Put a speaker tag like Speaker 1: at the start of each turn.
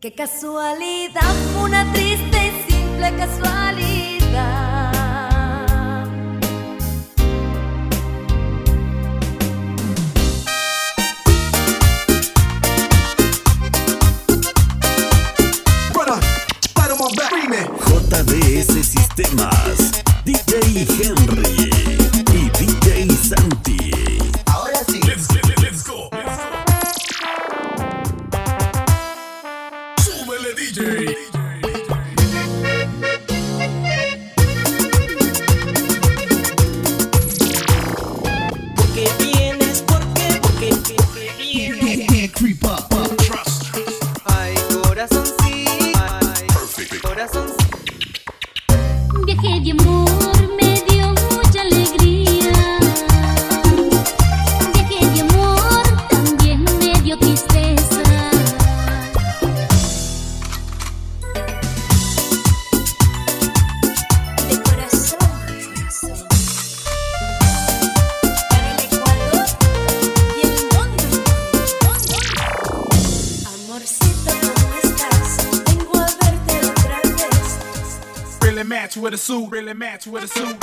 Speaker 1: Qué casualidad, una triste y simple casualidad.
Speaker 2: Bueno, para JDS Sistemas, DJ
Speaker 3: Henry.
Speaker 4: coraçãozinho. Bequê de amor.
Speaker 5: Really match with a suit, really match with a suit.